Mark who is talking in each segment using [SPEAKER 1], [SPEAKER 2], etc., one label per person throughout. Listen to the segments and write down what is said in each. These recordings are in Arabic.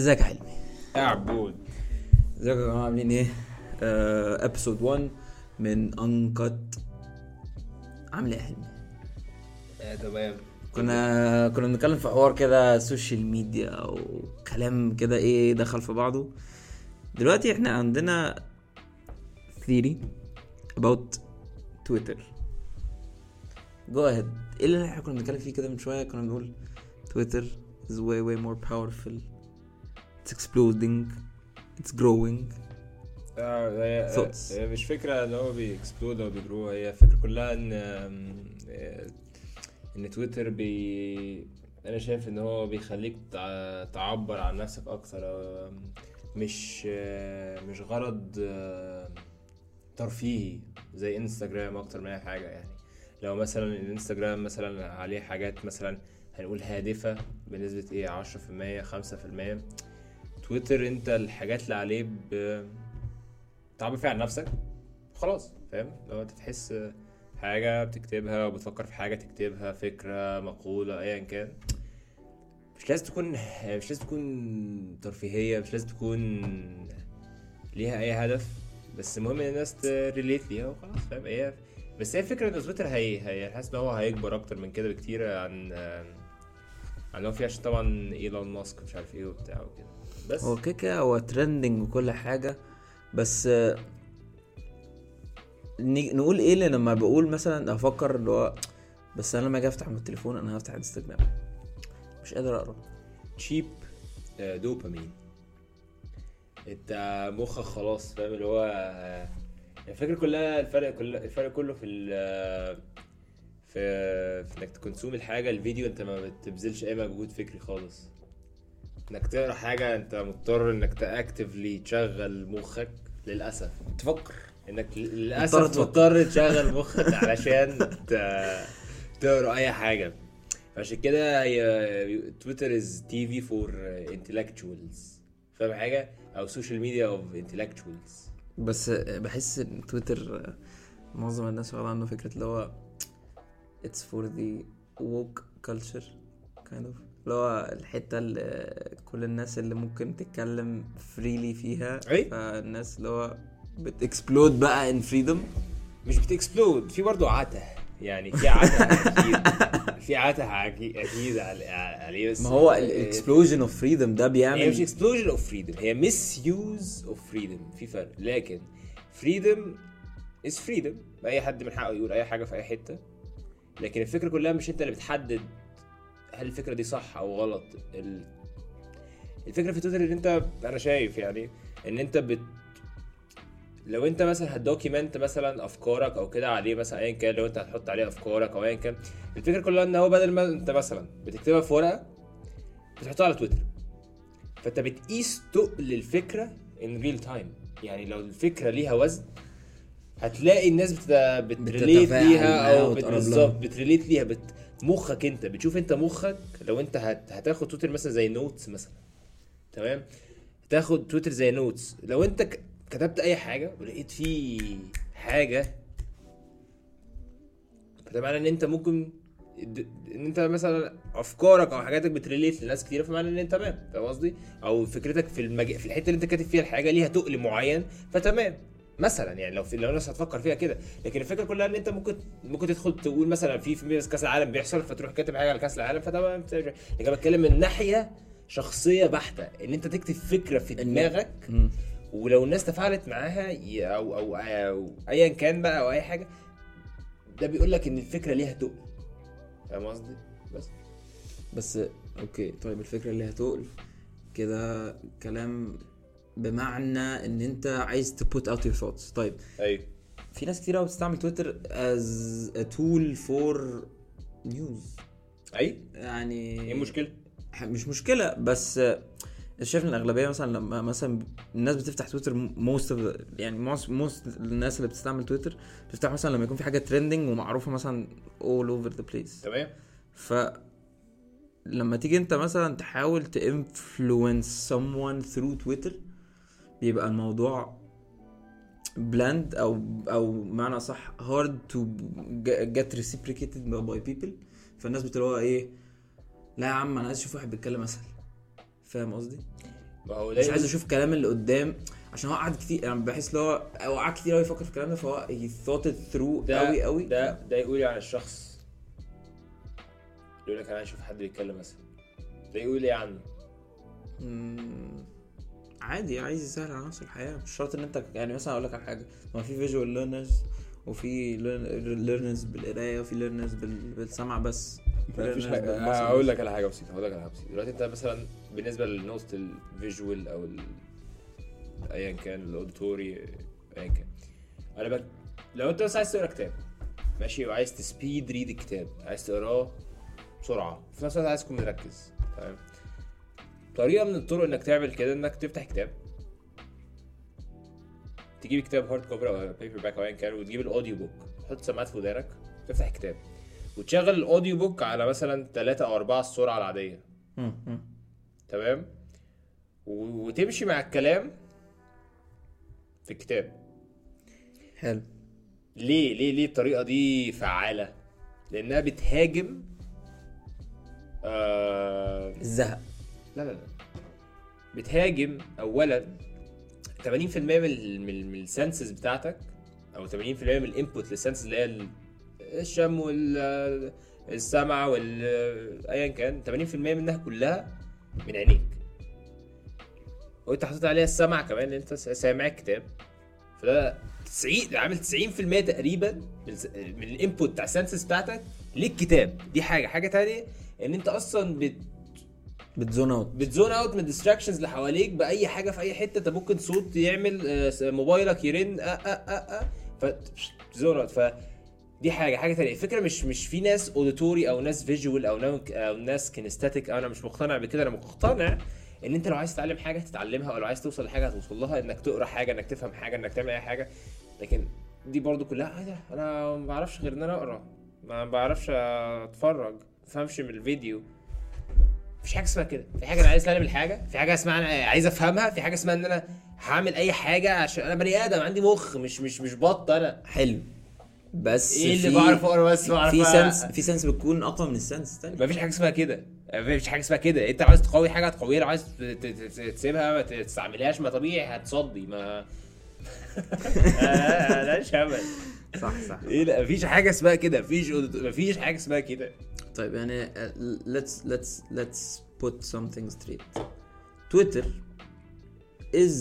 [SPEAKER 1] ازيك يا حلمي؟
[SPEAKER 2] يا عبود.
[SPEAKER 1] ازيك يا جماعة؟ عاملين إيه؟ ابسود 1 من انكت عامل إيه يا حلمي؟
[SPEAKER 2] يا تمام.
[SPEAKER 1] كنا كنا بنتكلم في حوار كده سوشيال ميديا أو كلام كده إيه دخل في بعضه. دلوقتي إحنا عندنا theory about تويتر جو اهيد إيه اللي إحنا كنا بنتكلم فيه كده من شوية؟ كنا بنقول تويتر is way way more powerful it's exploding it's growing.
[SPEAKER 2] آه، هي هي مش فكرة إن هو بي explode أو بي grow هي الفكرة كلها إن آه، إن تويتر بي أنا شايف إن هو بيخليك تعبر عن نفسك أكتر آه، مش مش غرض ترفيهي زي إنستجرام أكتر من أي حاجة يعني. لو مثلا الانستغرام مثلا عليه حاجات مثلا هنقول هادفة بنسبة إيه 10% 5% تويتر انت الحاجات اللي عليه ب... فيها عن نفسك خلاص فاهم؟ لو انت تحس حاجة بتكتبها وبتفكر في حاجة تكتبها فكرة مقولة ايا كان مش لازم تكون مش لازم تكون ترفيهية مش لازم تكون ليها أي هدف بس المهم إن الناس ت relate ليها وخلاص فاهم؟ هي بس هي الفكرة إن تويتر هي هي حاسس إن هو هيكبر أكتر من كده بكتير عن عن لو في عشان طبعا إيلون ماسك مش عارف إيه وبتاع وكده. بس.
[SPEAKER 1] هو كده هو trending وكل حاجة بس آه، نقول إيه اللي لما بقول مثلا أفكر اللي هو بس أنا لما أجي أفتح من التليفون أنا هفتح انستجرام مش قادر أقرأ.
[SPEAKER 2] cheap دوبامين أنت مخك خلاص فاهم؟ اللي هو آه، الفكرة كلها الفرق كل الفرق كله في ال في في إنك تكونسوم الحاجة الفيديو أنت ما بتبذلش أي مجهود فكري خالص. انك تقرا حاجة انت مضطر انك تاكتفلي تشغل مخك للأسف.
[SPEAKER 1] تفكر.
[SPEAKER 2] انك
[SPEAKER 1] للأسف.
[SPEAKER 2] مضطر تشغل مخك علشان تقرا أي حاجة. فعشان كده هي تويتر is TV for intellectuals فاهم حاجة؟ أو social media of intellectuals
[SPEAKER 1] بس بحس إن تويتر معظم الناس واخدة عنه فكرة اللي هو it's for the woke culture kind of. اللي هو الحتة اللي كل الناس اللي ممكن تتكلم freely فيها.
[SPEAKER 2] أي.
[SPEAKER 1] فالناس اللي هو بت explode بقى in freedom.
[SPEAKER 2] مش بت explode في برضه عته يعني في عته أكيد. في عته أكيد عليه. بس
[SPEAKER 1] ما هو
[SPEAKER 2] ال
[SPEAKER 1] explosion of freedom ده
[SPEAKER 2] هي مش
[SPEAKER 1] بيعمل
[SPEAKER 2] explosion of freedom هي misuse of freedom في فرق. لكن freedom is freedom أي حد من حقه يقول أي حاجة في أي حتة. لكن الفكرة كلها مش أنت اللي بتحدد هل الفكرة دي صح أو غلط؟ ال... الفكرة في تويتر إن أنت أنا شايف يعني إن أنت بت لو أنت مثلا هت document مثلا أفكارك أو كده عليه مثلا ايا كان لو أنت هتحط عليه أفكارك أو ايا كان الفكرة كلها إن هو بدل ما أنت مثلا بتكتبها في ورقة بتحطها على تويتر. فأنت بتقيس تقل الفكرة ان real time يعني لو الفكرة ليها وزن هتلاقي الناس بت... بت
[SPEAKER 1] relate
[SPEAKER 2] ليها
[SPEAKER 1] أو.
[SPEAKER 2] بالظبط بت relate ليها بت... مخك انت بتشوف انت مخك لو انت هت... هتاخد تويتر مثلا زي notes مثلا تمام؟ تاخد تويتر زي notes لو انت. كتبت أي حاجة ولقيت فيه حاجة فده معناه إن انت ممكن إن انت مثلا أفكارك أو حاجاتك بت relate لناس كتير فمعنى إن انت تمام فاهم قصدي؟ أو فكرتك في المج... في الحتة اللي انت كاتب فيها الحاجة ليها تقل معين فتمام. مثلا يعني لو في لو الناس هتفكر فيها كده. لكن الفكرة كلها إن أنت ممكن ممكن تدخل تقول مثلا في في كأس العالم بيحصل فتروح كاتب حاجة على كأس العالم فتمام لكن أنا بتكلم من ناحية شخصية بحتة إن أنت تكتب فكرة في دماغك. ولو الناس تفاعلت معاها أو أو أو ايا كان بقى أو أي حاجة ده بيقول لك إن الفكرة ليها تقل. فاهم قصدي؟ بس.
[SPEAKER 1] بس أوكي. طيب الفكرة اللي هتقل كده كلام بمعنى إن أنت عايز ت put out your thoughts طيب
[SPEAKER 2] أيوه.
[SPEAKER 1] في ناس كتير قوي بتستعمل تويتر a tool for news.
[SPEAKER 2] أي؟
[SPEAKER 1] يعني
[SPEAKER 2] إيه
[SPEAKER 1] المشكلة؟ مش مشكلة بس شايف إن الأغلبية مثلا لما مثلا الناس بتفتح تويتر most يعني most الناس اللي بتستعمل تويتر بتفتح مثلا لما يكون في حاجة trending ومعروفة مثلا all over the place.
[SPEAKER 2] تمام.
[SPEAKER 1] ف لما تيجي أنت مثلا تحاول ت influence someone through تويتر بيبقى الموضوع بلاند أو أو معنى صح hard to get reciprocated by people. فالناس بتبقى إيه؟ لا يا عم أنا عايز أشوف واحد بيتكلم أسهل. فاهم قصدي؟
[SPEAKER 2] هو
[SPEAKER 1] مش عايز أشوف كلام اللي قدام. عشان هو قعد كتير يعني بحس لو هو هو قعد كتير قوي يفكر في الكلام ده فهو it through
[SPEAKER 2] ده
[SPEAKER 1] قوي قوي
[SPEAKER 2] ده ده يقول عن الشخص. يقول لك أنا عايز أشوف حد بيتكلم مثلا ده يقول إيه عنه
[SPEAKER 1] عادي عايز يسهل على نفسه الحياة. مش شرط إن أنت يعني مثلا أقول لك على حاجة. ما في visual learners وفي learners بالقراية وفي learners بالسمع بس.
[SPEAKER 2] مفيش
[SPEAKER 1] learners حاجة.
[SPEAKER 2] هقول. لك على حاجة بسيطة هقول لك على حاجة بسيطة. دلوقتي أنت مثلا بالنسبة لنقطة ال visual أو ال... ايا كان ال auditory ايا كان. أنا بك... لو أنت بس عايز تقرأ كتاب ماشي وعايز ت speed read الكتاب عايز تقراه بسرعة في نفس الوقت عايز تكون مركز تمام؟ طريقة من الطرق إنك تعمل كده إنك تفتح كتاب. تجيب كتاب hard cover أو paperback أو ايا كان وتجيب ال audiobook تحط سماعات في ودانك تفتح كتاب وتشغل ال audiobook على مثلا 3 أو 4
[SPEAKER 1] السرعة العادية.
[SPEAKER 2] تمام؟ وتمشي مع الكلام في الكتاب.
[SPEAKER 1] حلو.
[SPEAKER 2] ليه؟ ليه؟ ليه الطريقة دي فعالة؟ لأنها بتهاجم آه
[SPEAKER 1] الزهق.
[SPEAKER 2] لا لا لا. بتهاجم اولا 80% من من, السنسز بتاعتك أو 80% من الإنبوت للسنسز اللي هي ال- الشم والسمع وال ايا كان 80% منها كلها من عينيك. وأنت حاطط عليها السمع كمان إن أنت سامع الكتاب فده 90 عامل 90% تقريبا من من ال input بتاع ال senses بتاعتك للكتاب. دي حاجة. حاجة تانية إن أنت أصلا بت بتزون
[SPEAKER 1] اوت
[SPEAKER 2] بتزون اوت من ال distractions اللي حواليك بأي حاجة في أي حتة. أنت ممكن صوت يعمل آه، موبايلك يرن آه آه آه آه. ف ت zone out ف دي حاجة حاجة تانية. الفكرة مش مش في ناس auditory أو ناس visual أو أو ناس kinesthetic أنا مش مقتنع بكده. أنا مقتنع إن أنت لو عايز تتعلم حاجة تتعلمها أو لو عايز توصل لحاجة هتوصل لها إنك تقرأ حاجة إنك تفهم حاجة إنك تعمل أي حاجة. لكن دي برضو كلها ده أنا ما بعرفش غير إن أنا أقرأ. ما بعرفش أتفرج. ما افهمش من الفيديو. مفيش حاجة اسمها كده. في حاجة أنا عايز اتعلم الحاجة. في حاجة اسمها أنا عايز أفهمها. في حاجة اسمها إن أنا هعمل أي حاجة عشان أنا بني آدم عندي مخ مش مش مش بط أنا
[SPEAKER 1] حلو بس
[SPEAKER 2] إيه اللي
[SPEAKER 1] في-
[SPEAKER 2] بعرف اقرا بس بعرف
[SPEAKER 1] في سنس في سنس بتكون أقوى من السنس التانية.
[SPEAKER 2] مفيش حاجة اسمها كده. مفيش حاجة اسمها كده. أنت عايز تقوي حاجة هتقويها. لو عايز تسيبها ما تستعملهاش ما طبيعي هتصدي. ما ده شبل
[SPEAKER 1] صح صح.
[SPEAKER 2] إيه لا مفيش حاجة اسمها كده. مفيش مفيش حاجة اسمها كده.
[SPEAKER 1] طيب يعني uh, let's let's let's put something straight. Twitter is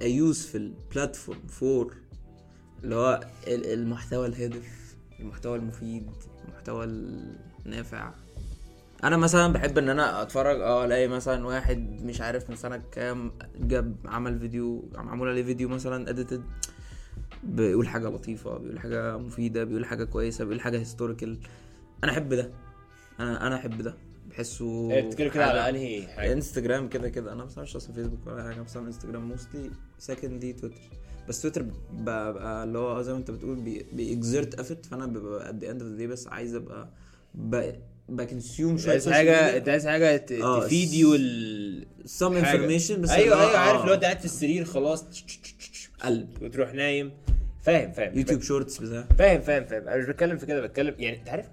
[SPEAKER 1] a useful platform for اللي هو ال- المحتوى الهادف المحتوى المفيد المحتوى النافع. أنا مثلا بحب إن أنا أتفرج آه ألاقي مثلا واحد مش عارف من سنة كام جاب عمل فيديو معمول عليه فيديو مثلا edited بيقول حاجة لطيفة بيقول حاجة مفيدة بيقول حاجة كويسة بيقول حاجة historical أنا أحب ده. أنا أنا احب ده بحسه
[SPEAKER 2] إيه، بتتكلم كده على أنهي حاجة؟
[SPEAKER 1] انستجرام كده كده. أنا مثلا مش أصلا فيسبوك ولا حاجة مثلا انستجرام mostly secondly تويتر بس تويتر ببقى اللي هو زي ما انت بتقول بي ب exert effort فأنا ببقى at the end of the بس عايز أبقى ب- بكونسيوم
[SPEAKER 2] انت
[SPEAKER 1] شوية
[SPEAKER 2] عايز
[SPEAKER 1] حاجة.
[SPEAKER 2] أنت عايز حاجة
[SPEAKER 1] آه،
[SPEAKER 2] تفيد يو حاجة.
[SPEAKER 1] information بس أيوه
[SPEAKER 2] أيوه عارف
[SPEAKER 1] آه،
[SPEAKER 2] لو أنت قاعد في السرير خلاص
[SPEAKER 1] قلب.
[SPEAKER 2] وتروح نايم. فاهم فاهم
[SPEAKER 1] يوتيوب شورتس بتاع
[SPEAKER 2] فاهم فاهم فاهم. أنا مش بتكلم في كده بتكلم يعني أنت عارف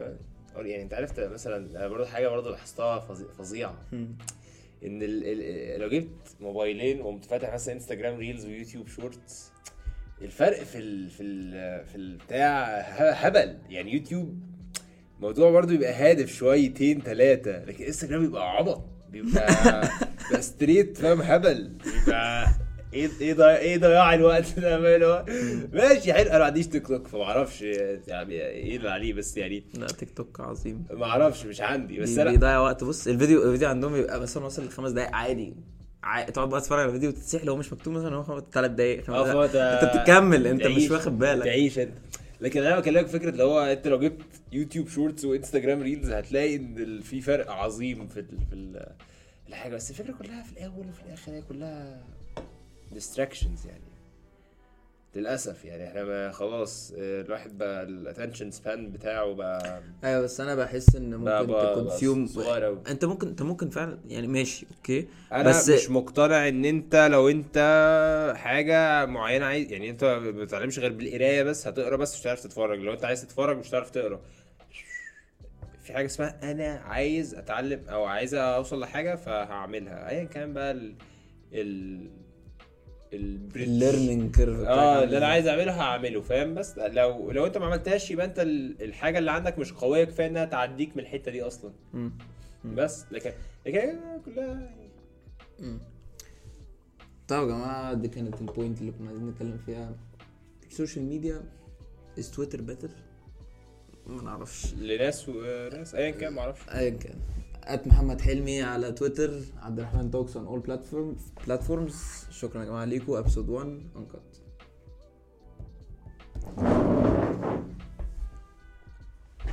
[SPEAKER 2] يعني أنت عرفت مثلا برضه حاجة برضه لاحظتها فظي- فظيعة. إن ال... ال... لو جبت موبايلين وقمت فاتح مثلا إنستجرام ريلز ويوتيوب شورتس الفرق في ال... في ال... في البتاع هبل. يعني يوتيوب الموضوع برضه بيبقى هادف شويتين ثلاثة لكن إنستجرام بيبقى عبط بيبقى بيبقى straight فاهم هبل. بيبقى إيه إيه ضياع إيه ضياع الوقت ده ماله ماشي حلو. أنا ما عنديش تيك توك فما أعرفش يعني إيه اللي عليه بس يعني
[SPEAKER 1] لا تيك توك عظيم.
[SPEAKER 2] ما أعرفش مش عندي بس أنا
[SPEAKER 1] بيضيع وقت. بص الفيديو الفيديو عندهم بيبقى مثلا واصل لخمس دقايق عادي. عا- تقعد بقى تتفرج على الفيديو وتتسح لو مش مكتوب مثلا هو ثلاث دقايق خمس.
[SPEAKER 2] فهو ده-
[SPEAKER 1] أنت بتكمل أنت مش واخد بالك.
[SPEAKER 2] تعيش أنت. لكن أنا بكلمك فكرة اللي هو أنت لو جبت يوتيوب Shorts وإنستجرام Reels هتلاقي إن في فرق عظيم في ال في ال الحاجة. بس الفكرة كلها في الأول وفي الآخر هي كلها distractions يعني للأسف يعني إحنا خلاص آه، الواحد بقى ال attention span بتاعه بقى
[SPEAKER 1] أيوه بس أنا بحس
[SPEAKER 2] إن
[SPEAKER 1] ممكن
[SPEAKER 2] ت consume.
[SPEAKER 1] أنت ممكن أنت ممكن فعلا يعني ماشي أوكي
[SPEAKER 2] أنا
[SPEAKER 1] بس-
[SPEAKER 2] مش مقتنع إن أنت لو أنت حاجة معينة عايز يعني أنت ما بتتعلمش غير بالقراية بس هتقرأ بس مش هتعرف تتفرج لو أنت عايز تتفرج مش هتعرف تقرأ في حاجة اسمها أنا عايز أتعلم أو عايز أوصل لحاجة فهعملها ايا كان بقى ال... ال. ال
[SPEAKER 1] learning curve
[SPEAKER 2] آه اللي أنا عايز أعمله هعمله فاهم؟ بس لو لو أنت ما عملتهاش يبقى أنت ال- الحاجة اللي عندك مش قوية كفاية إنها تعديك من الحتة دي أصلا. بس لكن لكن كلها
[SPEAKER 1] طيب يا جماعة دي كانت البوينت اللي كنا عايزين نتكلم فيها. السوشيال ميديا از تويتر بيتر ما نعرفش.
[SPEAKER 2] لناس وناس ايا كان ما أعرفش.
[SPEAKER 1] ايا كان. ات محمد حلمي على تويتر عبد الرحمن توكس اون اول بلاتفورم بلاتفورمز شكرا يا جماعة ليكم ابسود 1 انكت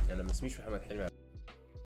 [SPEAKER 2] أنا ما اسميش محمد حلمي.